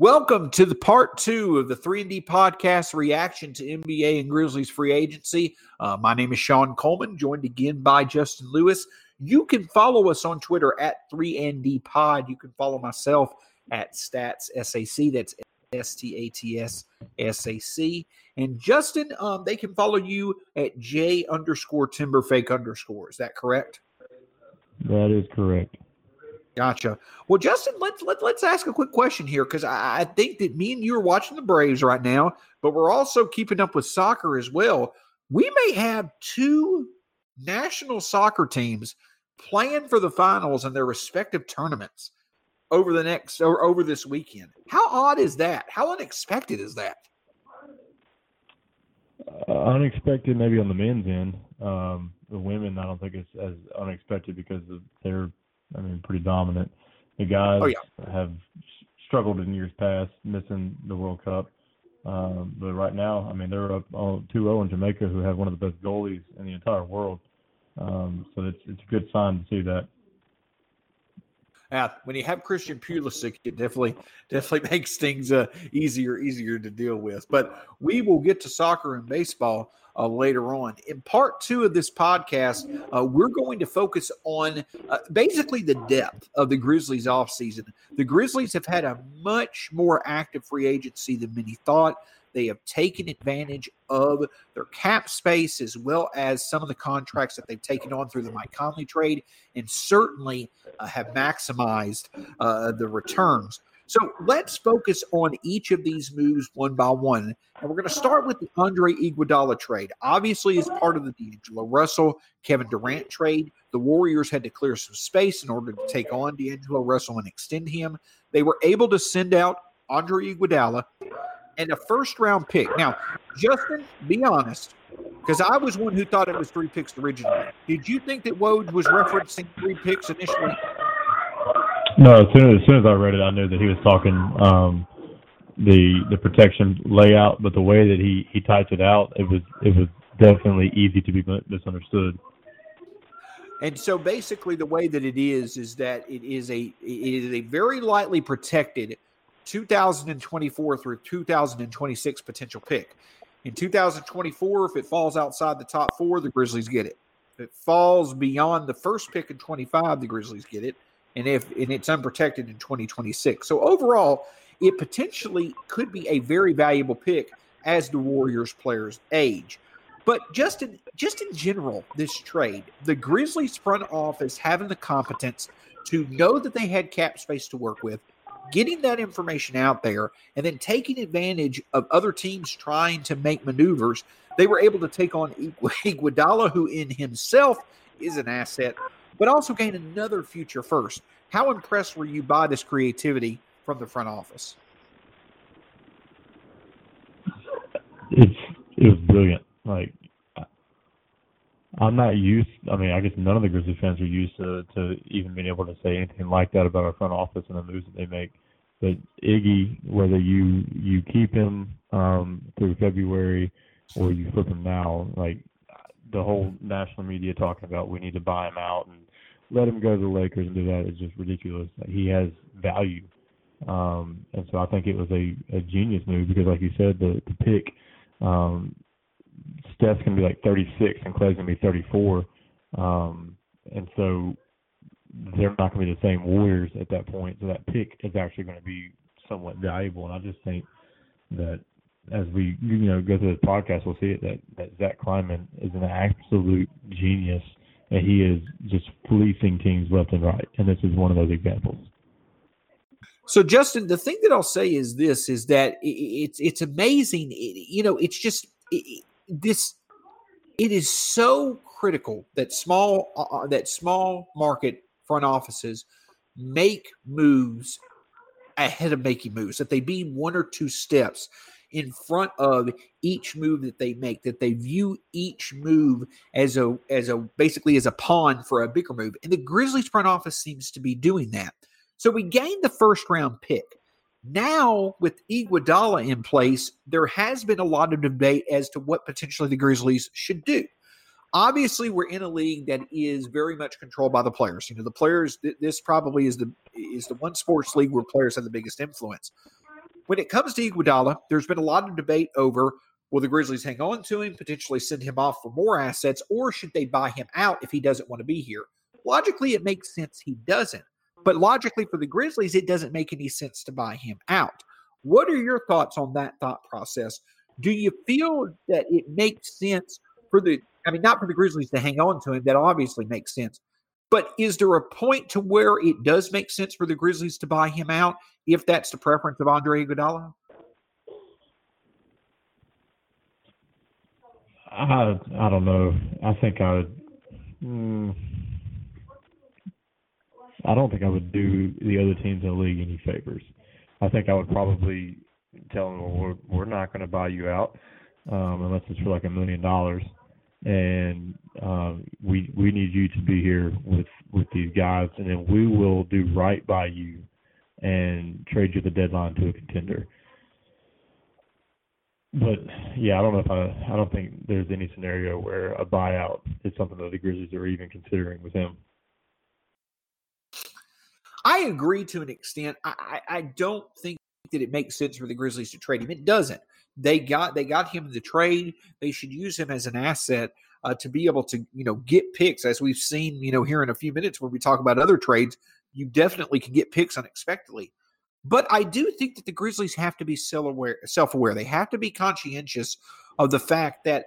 Welcome to the part two of the 3 and D podcast reaction to NBA and Grizzlies free agency. Uh, my name is Sean Coleman, joined again by Justin Lewis. You can follow us on Twitter at 3 and D Pod. You can follow myself at Stats SAC. That's S T A T S S A C. And Justin, um, they can follow you at J underscore timber fake underscore. Is that correct? That is correct. Gotcha. Well, Justin, let's let, let's ask a quick question here because I, I think that me and you are watching the Braves right now, but we're also keeping up with soccer as well. We may have two national soccer teams playing for the finals in their respective tournaments over the next or over this weekend. How odd is that? How unexpected is that? Uh, unexpected, maybe on the men's end. Um, the women, I don't think it's as unexpected because their I mean, pretty dominant. The guys oh, yeah. have struggled in years past, missing the World Cup. Um, but right now, I mean, they're up 2-0 in Jamaica, who have one of the best goalies in the entire world. Um, so it's it's a good sign to see that. Yeah, when you have Christian Pulisic, it definitely definitely makes things uh, easier easier to deal with. But we will get to soccer and baseball uh, later on. In part two of this podcast, uh, we're going to focus on uh, basically the depth of the Grizzlies offseason. The Grizzlies have had a much more active free agency than many thought. They have taken advantage of their cap space as well as some of the contracts that they've taken on through the Mike Conley trade, and certainly uh, have maximized uh, the returns. So let's focus on each of these moves one by one. And we're going to start with the Andre Iguodala trade. Obviously, as part of the D'Angelo Russell, Kevin Durant trade, the Warriors had to clear some space in order to take on D'Angelo Russell and extend him. They were able to send out Andre Iguodala and a first round pick. Now, Justin, be honest, because I was one who thought it was three picks originally. Did you think that Woj was referencing three picks initially? No, as soon as, as soon as I read it, I knew that he was talking um, the the protection layout, but the way that he he typed it out, it was it was definitely easy to be misunderstood. And so basically the way that it is is that it is a it is a very lightly protected 2024 through 2026 potential pick. In 2024, if it falls outside the top four, the Grizzlies get it. If it falls beyond the first pick in 25, the Grizzlies get it and if and it's unprotected in 2026. So overall, it potentially could be a very valuable pick as the Warriors players age. But just in just in general, this trade, the Grizzlies front office having the competence to know that they had cap space to work with, getting that information out there, and then taking advantage of other teams trying to make maneuvers, they were able to take on Iguodala, who in himself is an asset, but also gain another future first. How impressed were you by this creativity from the front office? It's it was brilliant. Like I'm not used. I mean, I guess none of the Grizzlies fans are used to to even being able to say anything like that about our front office and the moves that they make. But Iggy, whether you you keep him um, through February or you flip him now, like the whole national media talking about we need to buy him out and let him go to the Lakers and do that is just ridiculous. He has value, um, and so I think it was a, a genius move because, like you said, the the pick, um, Steph's gonna be like 36 and Clay's gonna be 34, um, and so they're not gonna be the same Warriors at that point. So that pick is actually going to be somewhat valuable, and I just think that as we you know go through the podcast, we'll see it that that Zach Kleiman is an absolute genius and he is just fleecing teams left and right. And this is one of those examples. So, Justin, the thing that I'll say is this: is that it's it's amazing. you know, it's just this. It is so critical that small uh, uh, that small market front offices make moves ahead of making moves. That they be one or two steps in front of each move that they make that they view each move as a as a basically as a pawn for a bigger move and the grizzlies front office seems to be doing that so we gained the first round pick now with Iguodala in place there has been a lot of debate as to what potentially the grizzlies should do obviously we're in a league that is very much controlled by the players you know the players this probably is the is the one sports league where players have the biggest influence when it comes to Iguodala, there's been a lot of debate over will the Grizzlies hang on to him, potentially send him off for more assets, or should they buy him out if he doesn't want to be here? Logically, it makes sense he doesn't. But logically, for the Grizzlies, it doesn't make any sense to buy him out. What are your thoughts on that thought process? Do you feel that it makes sense for the, I mean, not for the Grizzlies to hang on to him, that obviously makes sense. But is there a point to where it does make sense for the Grizzlies to buy him out if that's the preference of Andre Iguodala? I I don't know. I think I would. Mm, I don't think I would do the other teams in the league any favors. I think I would probably tell them, well, we're we're not going to buy you out um, unless it's for like a million dollars, and um, we we need you to be here with with these guys, and then we will do right by you and trade you the deadline to a contender. But yeah, I don't know if I I don't think there's any scenario where a buyout is something that the Grizzlies are even considering with him. I agree to an extent. I, I, I don't think that it makes sense for the Grizzlies to trade him. It doesn't. They got they got him in the trade. They should use him as an asset uh, to be able to you know get picks, as we've seen you know here in a few minutes when we talk about other trades. You definitely can get picks unexpectedly. But I do think that the Grizzlies have to be self aware. They have to be conscientious of the fact that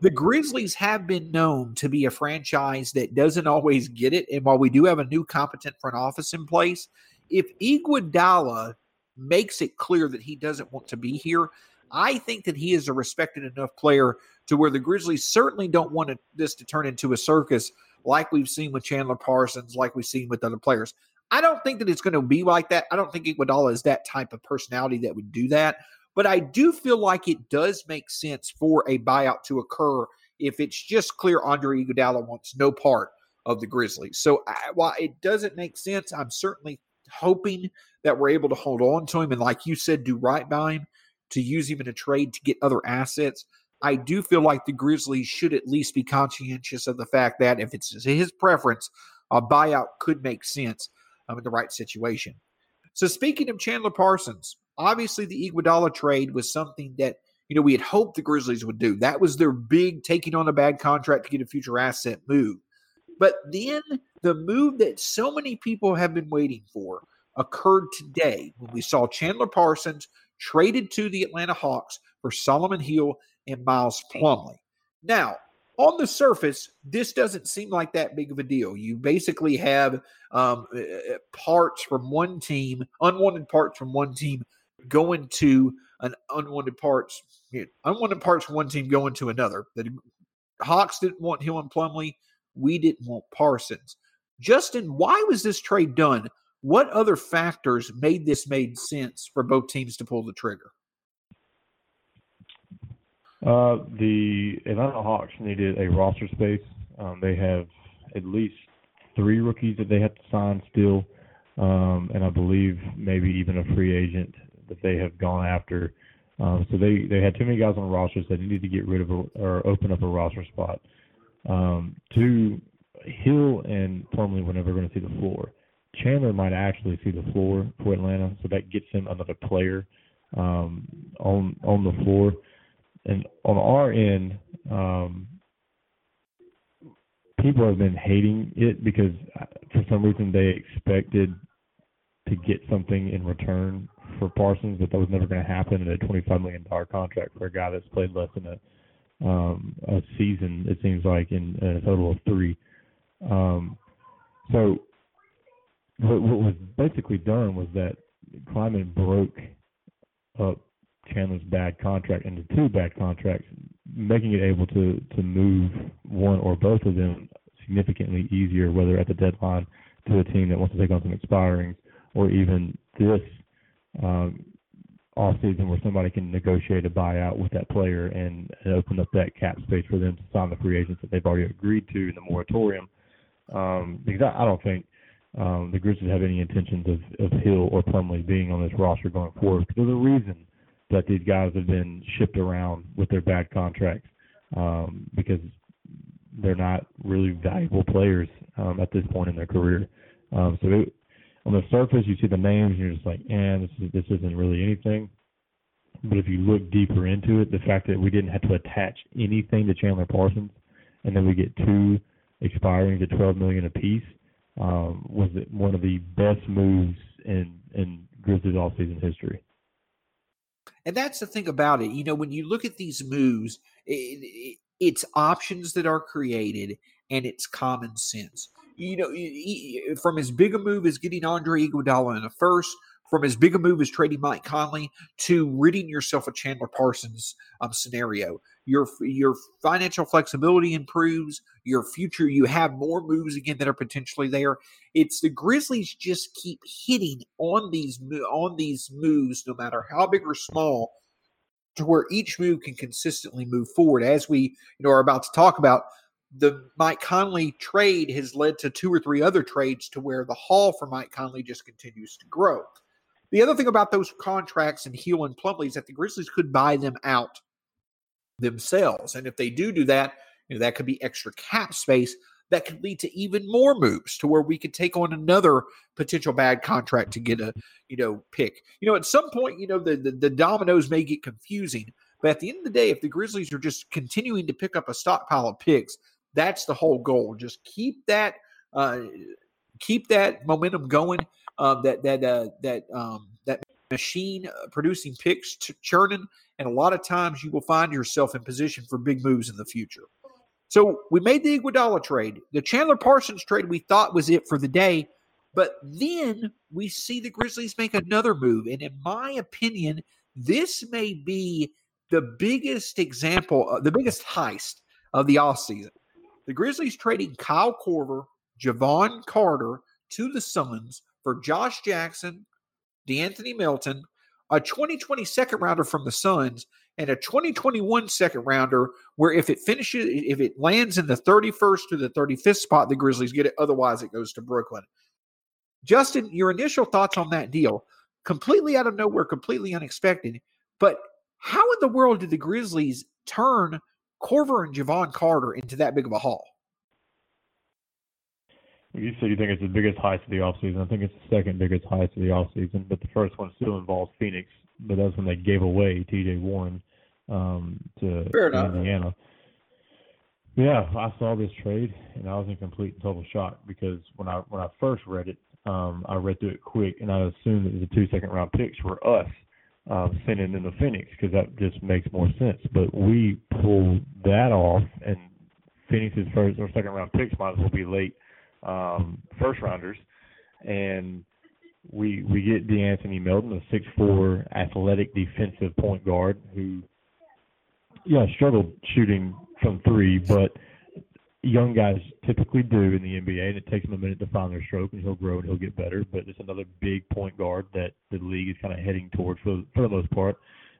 the Grizzlies have been known to be a franchise that doesn't always get it. And while we do have a new competent front office in place, if Iguodala makes it clear that he doesn't want to be here, I think that he is a respected enough player to where the Grizzlies certainly don't want this to turn into a circus like we've seen with Chandler Parsons, like we've seen with other players. I don't think that it's going to be like that. I don't think Iguodala is that type of personality that would do that. But I do feel like it does make sense for a buyout to occur if it's just clear Andre Iguodala wants no part of the Grizzlies. So I, while it doesn't make sense, I'm certainly hoping that we're able to hold on to him and, like you said, do right by him to use him in a trade to get other assets. I do feel like the Grizzlies should at least be conscientious of the fact that if it's his preference, a buyout could make sense um, in the right situation. So, speaking of Chandler Parsons, obviously the Iguodala trade was something that you know we had hoped the Grizzlies would do. That was their big taking on a bad contract to get a future asset move. But then the move that so many people have been waiting for occurred today when we saw Chandler Parsons traded to the Atlanta Hawks for Solomon Hill and Miles Plumlee. Now, on the surface, this doesn't seem like that big of a deal. You basically have um, uh, uh, parts from one team, unwanted parts from one team going to an unwanted parts, unwanted parts one team going to another. The Hawks didn't want Hill and Plumlee. We didn't want Parsons. Justin, why was this trade done? What other factors made this made sense for both teams to pull the trigger? Uh, the Atlanta Hawks needed a roster space. Um, they have at least three rookies that they have to sign still, um, and I believe maybe even a free agent that they have gone after. Um, so they they had too many guys on the roster, needed to get rid of a, or open up a roster spot. Um, two, Hill and Plumlee were never going to see the floor. Chandler might actually see the floor for Atlanta, so that gets him another player um, on on the floor and on our end, um, people have been hating it because uh, for some reason they expected to get something in return for Parsons, but that was never going to happen in a $25 million contract for a guy that's played less than a um, a season. It seems like in, in a total of three. Um, so what, what was basically done was that Kleiman broke up Chandler's bad contract into two bad contracts, making it able to to move one or both of them significantly easier, whether at the deadline to a team that wants to take on some expirings, or even this um, off season where somebody can negotiate a buyout with that player and, and open up that cap space for them to sign the free agents that they've already agreed to in the moratorium. Um, because I, I don't think um, the Grizzlies have any intentions of, of Hill or Plumlee being on this roster going forward. Because there's a reason that these guys have been shipped around with their bad contracts um, because they're not really valuable players um, at this point in their career. Um, so it, on the surface you see the names and you're just like, and this is, this isn't really anything. But if you look deeper into it, the fact that we didn't have to attach anything to Chandler Parsons, and then we get two expiring at 12 million apiece, um, was one of the best moves in in Grizzlies offseason history. And that's the thing about it. You know, when you look at these moves, it, it, it's options that are created and it's common sense. You know, from as big a move as getting Andre Iguodala in a first from as big a move as trading Mike Conley to ridding yourself of Chandler Parsons um, scenario. Your your financial flexibility improves. Your future, you have more moves again that are potentially there. It's the Grizzlies just keep hitting on these on these moves, no matter how big or small, to where each move can consistently move forward. As we you know are about to talk about, the Mike Conley trade has led to two or three other trades to where the haul for Mike Conley just continues to grow. The other thing about those contracts and Hield and Plumlee is that the Grizzlies could buy them out themselves. And if they do do that, you know, that could be extra cap space that could lead to even more moves to where we could take on another potential bad contract to get a, you know, pick. You know, at some point, you know, the, the, the dominoes may get confusing, but at the end of the day, if the Grizzlies are just continuing to pick up a stockpile of picks, that's the whole goal. Just keep that uh, keep that momentum going um, that that uh, that um, that machine uh, producing picks churning, and a lot of times you will find yourself in position for big moves in the future. So we made the Iguodala trade. The Chandler Parsons trade we thought was it for the day, but then we see the Grizzlies make another move, and in my opinion, this may be the biggest example, uh, the biggest heist of the offseason. The Grizzlies trading Kyle Korver, Jevon Carter to the Suns for Josh Jackson, De'Anthony Melton, a 2020 second rounder from the Suns, and a 2021 second rounder where if it finishes, if it lands in the 31st to the 35th spot, the Grizzlies get it. Otherwise, it goes to Brooklyn. Justin, your initial thoughts on that deal? Completely out of nowhere, completely unexpected. But how in the world did the Grizzlies turn Korver and Jevon Carter into that big of a haul? You said you think it's the biggest heist of the offseason. I think it's the second biggest heist of the offseason, but the first one still involves Phoenix. But that's when they gave away T.J. Warren um, to Indiana. Yeah, I saw this trade and I was in complete and total shock because when I when I first read it, um, I read through it quick and I assumed that the two second round picks were us um, sending in the Phoenix because that just makes more sense. But we pulled that off, and Phoenix's first or second round picks might as well be late um, first rounders, and we we get De'Anthony Melton, a six four athletic defensive point guard who, yeah, struggled shooting from three, but young guys typically do in the NBA, and it takes them a minute to find their stroke, and he'll grow and he'll get better. But it's another big point guard that the league is kind of heading towards for for the most part.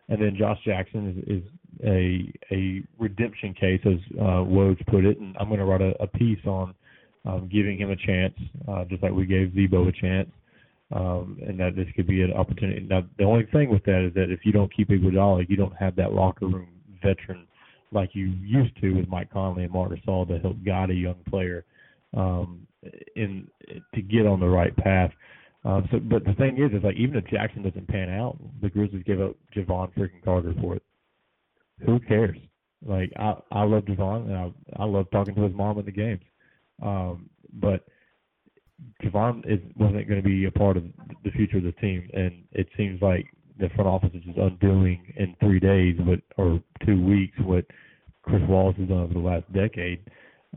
And then Josh Jackson is, is a a redemption case, as uh, Woj put it. And I'm going to write a, a piece on um, giving him a chance, uh, just like we gave Z-Bo a chance, um, and that this could be an opportunity. Now, the only thing with that is that if you don't keep Iguodala, you don't have that locker room veteran like you used to with Mike Conley and Marc Gasol to help guide a young player um, in to get on the right path. Um, so, but the thing is, is like even if Jackson doesn't pan out, the Grizzlies give up Jevon freaking Carter for it. Who cares? Like I, I love Jevon, and I, I love talking to his mom in the games. Um, but Jevon is wasn't going to be a part of the future of the team, and it seems like the front office is just undoing in three days, what or two weeks, what Chris Wallace has done over the last decade.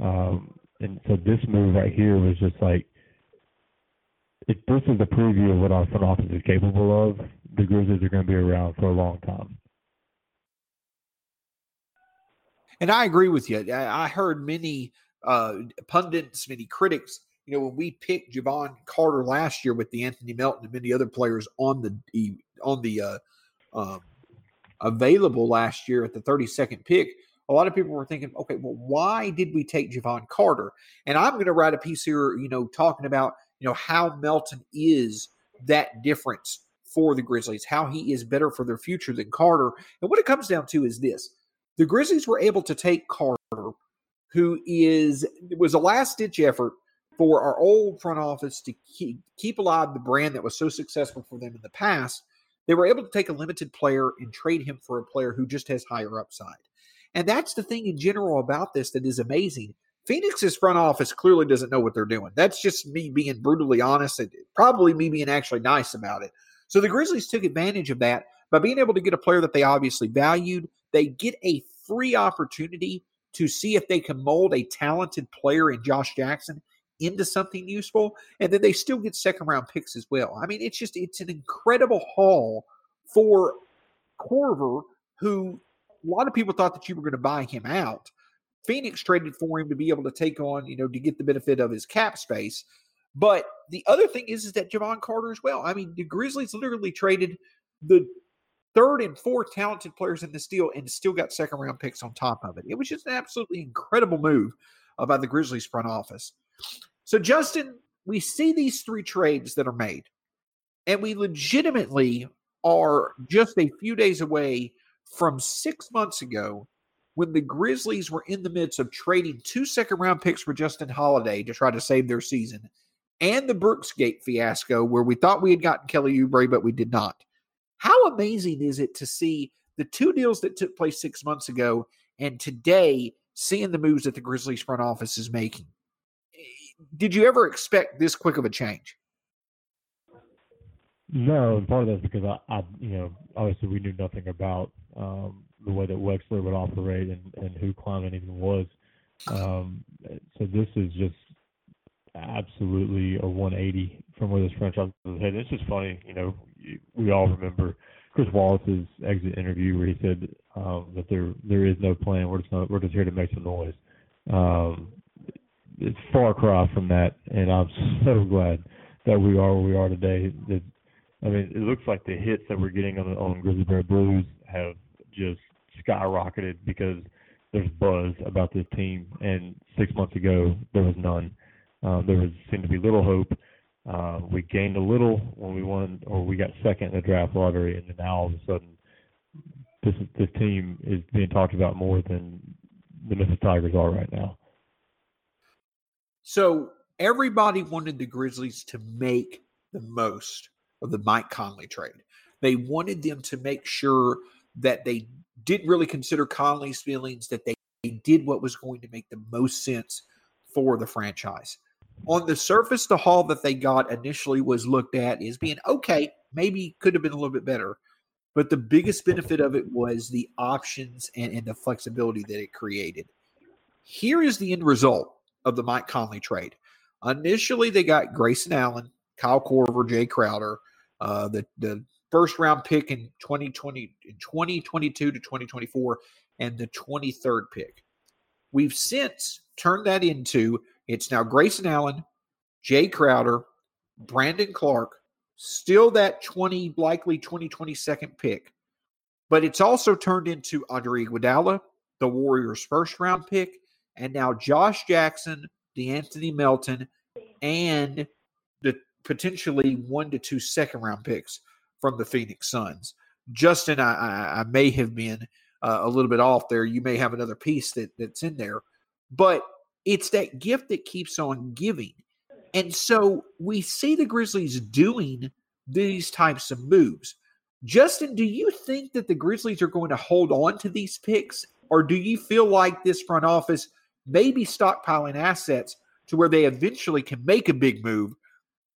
Um, and so this move right here was just like, if this is a preview of what our front office is capable of, the Grizzlies are going to be around for a long time. And I agree with you. I heard many uh, pundits, many critics. You know, when we picked Jevon Carter last year with De'Anthony Melton and many other players on the on the uh, um, available last year at the 32nd pick, a lot of people were thinking, okay, well, why did we take Jevon Carter? And I'm going to write a piece here, you know, talking about you know how Melton is that difference for the Grizzlies, how he is better for their future than Carter. And what it comes down to is this: the Grizzlies were able to take Carter who is was a last ditch effort for our old front office to keep, keep alive the brand that was so successful for them in the past, they were able to take a limited player and trade him for a player who just has higher upside. And that's the thing in general about this that is amazing. Phoenix's front office clearly doesn't know what they're doing. That's just me being brutally honest and probably me being actually nice about it. So the Grizzlies took advantage of that by being able to get a player that they obviously valued. They get a free opportunity to see if they can mold a talented player in Josh Jackson into something useful. And then they still get second round picks as well. I mean, it's just, it's an incredible haul for Korver, who a lot of people thought that you were going to buy him out. Phoenix traded for him to be able to take on, you know, to get the benefit of his cap space. But the other thing is, is that Jevon Carter as well. I mean, the Grizzlies literally traded the third and fourth talented players in this deal and still got second round picks on top of it. It was just an absolutely incredible move uh, by the Grizzlies front office. So, Justin, we see these three trades that are made, and we legitimately are just a few days away from six months ago when the Grizzlies were in the midst of trading two second round picks for Justin Holiday to try to save their season, and the Brooksgate fiasco where we thought we had gotten Kelly Oubre, but we did not. How amazing is it to see the two deals that took place six months ago and today seeing the moves that the Grizzlies front office is making? Did you ever expect this quick of a change? No, and part of that's because I, I you know, obviously we knew nothing about um, the way that Wexler would operate and, and who Kleiman even was. Um, so this is just absolutely a 180 from where this franchise was headed. It's just funny, you know, we all remember Chris Wallace's exit interview where he said um, that there there is no plan. We're just not, we're just here to make some noise. Um, it's far cry from that, and I'm so glad that we are where we are today. That I mean, it looks like the hits that we're getting on the on Grizzly Bear Blues have just skyrocketed because there's buzz about this team, and six months ago there was none. Uh, there was seemed to be little hope. Uh, we gained a little when we won, or we got second in the draft lottery, and then now all of a sudden, this this team is being talked about more than the Memphis Tigers are right now. So everybody wanted the Grizzlies to make the most of the Mike Conley trade. They wanted them to make sure that they didn't really consider Conley's feelings, that they did what was going to make the most sense for the franchise. On the surface, the haul that they got initially was looked at as being okay, maybe could have been a little bit better. But the biggest benefit of it was the options and, and the flexibility that it created. Here is the end result of the Mike Conley trade. Initially, they got Grayson Allen, Kyle Korver, Jay Crowder, uh, the the first round pick in 2020 in 2022 to 2024 and the 23rd pick. We've since turned that into it's now Grayson Allen, Jay Crowder, Brandon Clarke, still that 20 likely 2022nd pick. But it's also turned into Andre Iguodala, the Warriors first round pick, and now Josh Jackson, De'Anthony Melton, and the potentially one to two second round picks from the Phoenix Suns. Justin, I, I, I may have been uh, a little bit off there. You may have another piece that, that's in there, but it's that gift that keeps on giving. And so we see the Grizzlies doing these types of moves. Justin, do you think that the Grizzlies are going to hold on to these picks, or do you feel like this front office may be stockpiling assets to where they eventually can make a big move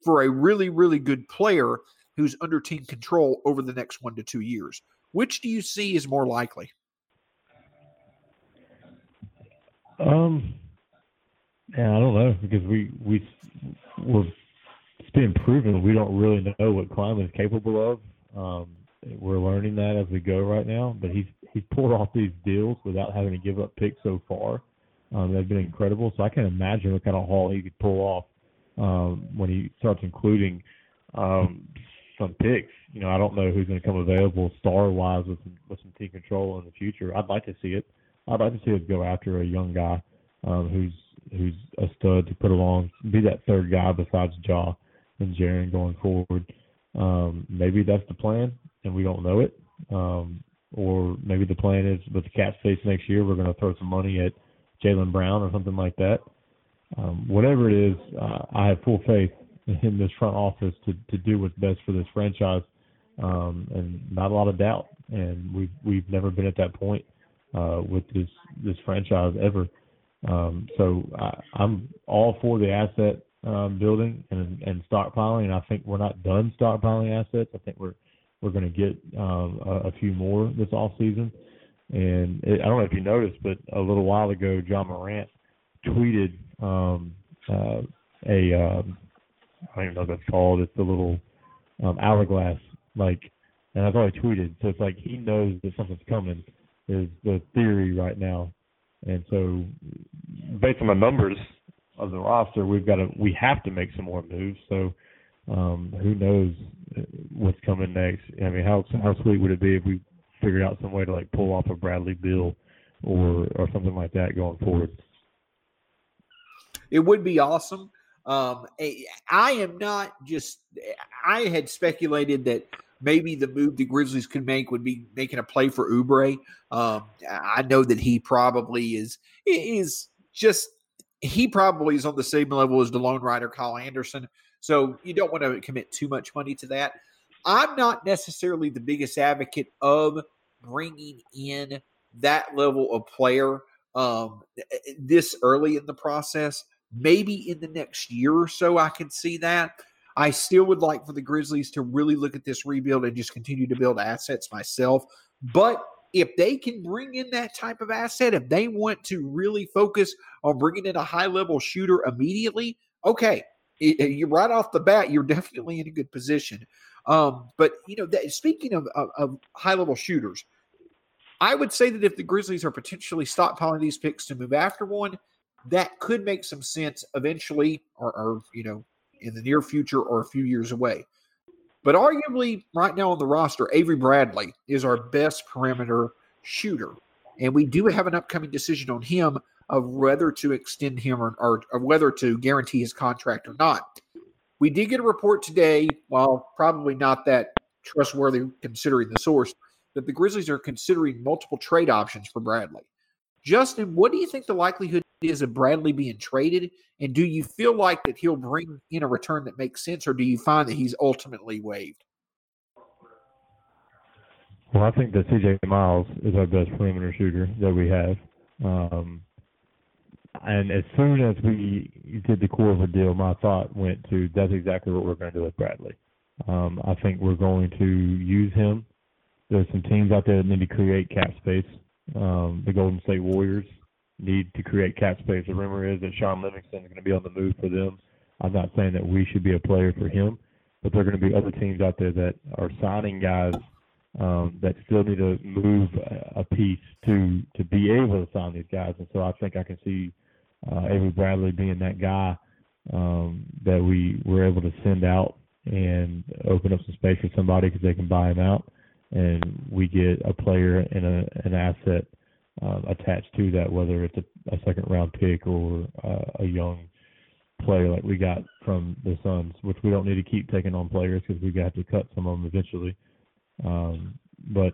for a really, really good player who's under team control over the next one to two years. Which do you see is more likely? Um, yeah, I don't know because we we we're it's been proven we don't really know what Kleiman is capable of. Um, we're learning that as we go right now. But he's he's pulled off these deals without having to give up picks so far. Um, they've been incredible. So I can imagine what kind of haul he could pull off um, when he starts including um, some picks. You know, I don't know who's going to come available star wise with some, with some team control in the future. I'd like to see it. I'd like to see us go after a young guy um, who's who's a stud to put along, be that third guy besides Ja and Jaren going forward. Um, maybe that's the plan, and we don't know it. Um, or maybe the plan is with the cap space next year, we're going to throw some money at Jaylen Brown or something like that. um, whatever it is, uh, I have full faith in this front office to to do what's best for this franchise, um, and not a lot of doubt. And we've we've never been at that point uh, with this this franchise ever. Um, so I, I'm all for the asset um, building and and stockpiling, and I think we're not done stockpiling assets. I think we're we're going to get um, a, a few more this off season. And it, I don't know if you noticed, but a little while ago, Ja Morant tweeted um, uh, a um, I don't even know what called. It's a little um, hourglass, like, and I thought already tweeted. So it's like he knows that something's coming. Is the theory right now, and so based on the numbers of the roster, we've got to we have to make some more moves. So um, who knows what's coming next? I mean, how how sweet would it be if we figured out some way to like pull off a Bradley Beal or or something like that going forward? It would be awesome. Um, I am not just. I had speculated that maybe the move the Grizzlies could make would be making a play for Oubre. Um, I know that he probably is is just he probably is on the same level as the lone rider Kyle Anderson. So you don't want to commit too much money to that. I'm not necessarily the biggest advocate of bringing in that level of player um, eh, eh, eh, this early in the process. Maybe in the next year or so, I can see that. I still would like for the Grizzlies to really look at this rebuild and just continue to build assets myself. But if they can bring in that type of asset, if they want to really focus on bringing in a high level shooter immediately, okay, you right off the bat, you're definitely in a good position. Um, but you know, that, speaking of, of, of high level shooters, I would say that if the Grizzlies are potentially stockpiling these picks to move after one, that could make some sense eventually, or, or you know, in the near future or a few years away. But arguably, right now on the roster, Avery Bradley is our best perimeter shooter. And we do have an upcoming decision on him of whether to extend him or, or, or, whether to guarantee his contract or not. We did get a report today, while probably not that trustworthy considering the source, that the Grizzlies are considering multiple trade options for Bradley. Justin, what do you think the likelihood is of Bradley being traded? And do you feel like that he'll bring in a return that makes sense, or do you find that he's ultimately waived? Well, I think that CJ Miles is our best perimeter shooter that we have. Um, and as soon as we did the Korver deal, my thought went to that's exactly what we're going to do with Bradley. Um, I think we're going to use him. There's some teams out there that need to create cap space. Um, the Golden State Warriors need to create cap space. The rumor is that Shaun Livingston is going to be on the move for them. I'm not saying that we should be a player for him, but there are going to be other teams out there that are signing guys um, that still need to move a piece to to be able to sign these guys. And so I think I can see uh, Avery Bradley being that guy um, that we were able to send out and open up some space for somebody because they can buy him out, and we get a player and a, an asset uh, attached to that, whether it's a, a second round pick or uh, a young player like we got from the Suns, which we don't need to keep taking on players because we got to cut some of them eventually. Um, but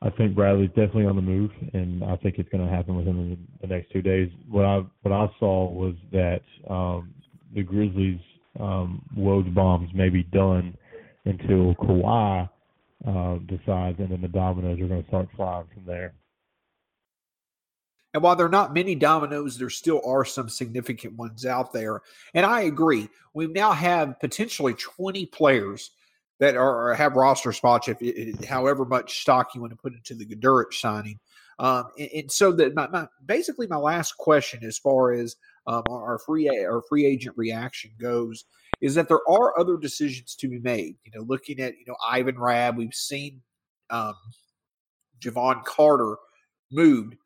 I think Bradley's definitely on the move, and I think it's going to happen within the, next two days. What I what I saw was that um, the Grizzlies' um, Woj bombs may be done until Kawhi uh, decides, and then the dominoes are going to start flying from there. And while there are not many dominoes, there still are some significant ones out there. And I agree. We now have potentially 20 players that are have roster spots, if it, however much stock you want to put into the Guduric signing. Um, and, and, so that my, my, basically my last question, as far as um, our free our free agent reaction goes, is that there are other decisions to be made. You know, looking at you know Ivan Rabb, we've seen um, Jevon Carter moved.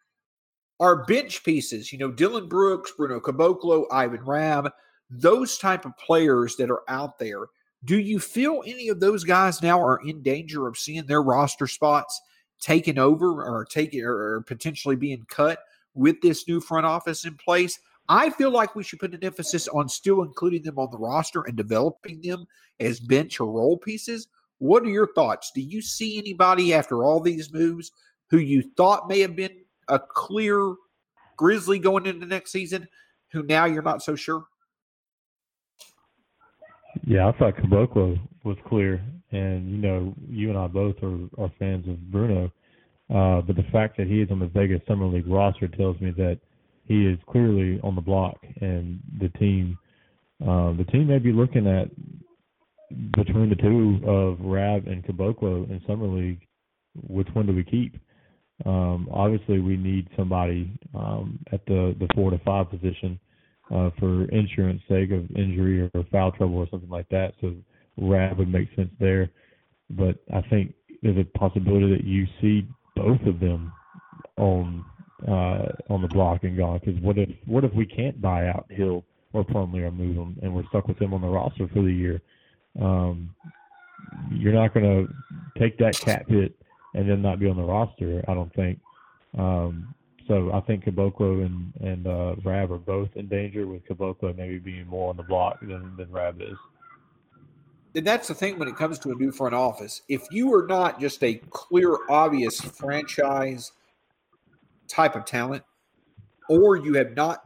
Our bench pieces, you know, Dillon Brooks, Bruno Caboclo, Ivan Rabb, those type of players that are out there do you feel any of those guys now are in danger of seeing their roster spots taken over or taken or potentially being cut with this new front office in place? I feel like we should put an emphasis on still including them on the roster and developing them as bench or role pieces. What are your thoughts? Do you see anybody after all these moves who you thought may have been a clear Grizzly going into next season who now you're not so sure? Yeah, I thought Caboclo was clear, and you know, you and I both are, are fans of Bruno. Uh, but the fact that he is on the Vegas Summer League roster tells me that he is clearly on the block, and the team, uh, the team may be looking at between the two of Rabb and Caboclo in Summer League, which one do we keep? Um, obviously, we need somebody um, at the the four to five position uh, for insurance sake of injury or foul trouble or something like that. So Rabb would make sense there. But I think there's a possibility that you see both of them on uh, on the block and gone. Because what if what if we can't buy out Hill or Plumlee or move them and we're stuck with them on the roster for the year? Um, you're not going to take that cap hit and then not be on the roster. I don't think. Um, so I think Caboclo and and uh, Rabb are both in danger, with Caboclo maybe being more on the block than than Rabb is. And that's the thing when it comes to a new front office. If you are not just a clear, obvious franchise type of talent, or you have not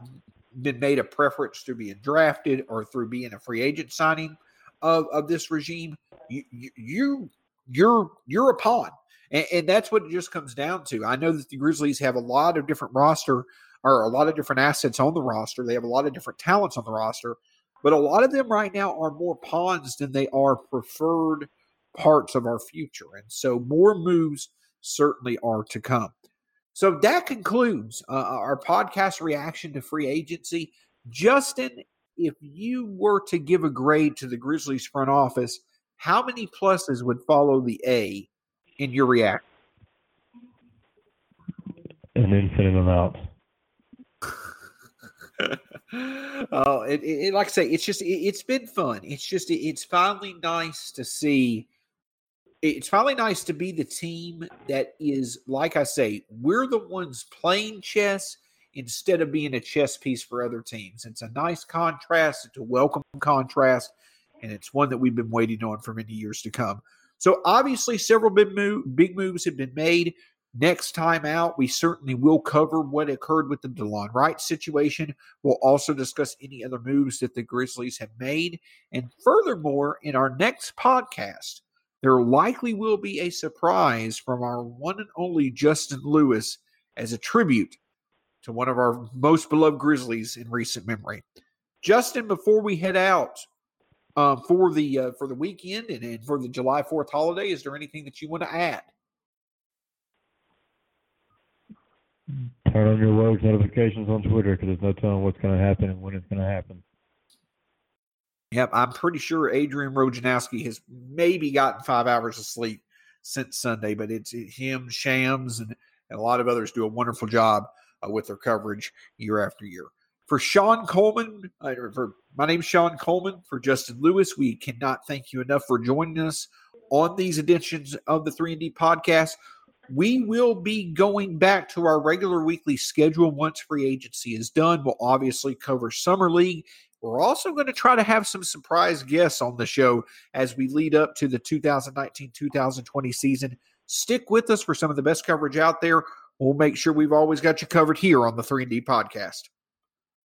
been made a preference through being drafted or through being a free agent signing of, of this regime, you, you you're you're a pawn. And, and, that's what it just comes down to. I know that the Grizzlies have a lot of different roster or a lot of different assets on the roster. They have a lot of different talents on the roster, but a lot of them right now are more pawns than they are preferred parts of our future. And so more moves certainly are to come. So that concludes uh, our podcast reaction to free agency. Justin, if you were to give a grade to the Grizzlies front office, how many pluses would follow the A in your reaction? An infinite amount. oh, it, it, like I say, it's just it, has been fun. It's just it, it's finally nice to see. It's finally nice to be the team that is, like I say, we're the ones playing chess instead of being a chess piece for other teams. It's a nice contrast. It's a welcome contrast, and it's one that we've been waiting on for many years to come. So obviously, several big, move, big moves have been made. Next time out, we certainly will cover what occurred with the Delon Wright situation. We'll also discuss any other moves that the Grizzlies have made. And furthermore, in our next podcast, there likely will be a surprise from our one and only Justin Lewis as a tribute to one of our most beloved Grizzlies in recent memory. Justin, before we head out, um, for the uh, for the weekend and, and for the July Fourth holiday. Is there anything that you want to add? Turn on your Rogues notifications on Twitter because there's no telling what's going to happen and when it's going to happen. Yep, I'm pretty sure Adrian Wojnarowski has maybe gotten five hours of sleep since Sunday, but it's him, Shams, and, and a lot of others do a wonderful job uh, with their coverage year after year. For Sean Coleman, uh, for my name's Sean Coleman. For Justin Lewis, we cannot thank you enough for joining us on these editions of the 3 and D podcast. We will be going back to our regular weekly schedule once free agency is done. We'll obviously cover Summer League. We're also going to try to have some surprise guests on the show as we lead up to the 2019 2020 season. Stick with us for some of the best coverage out there. We'll make sure we've always got you covered here on the 3 and D podcast.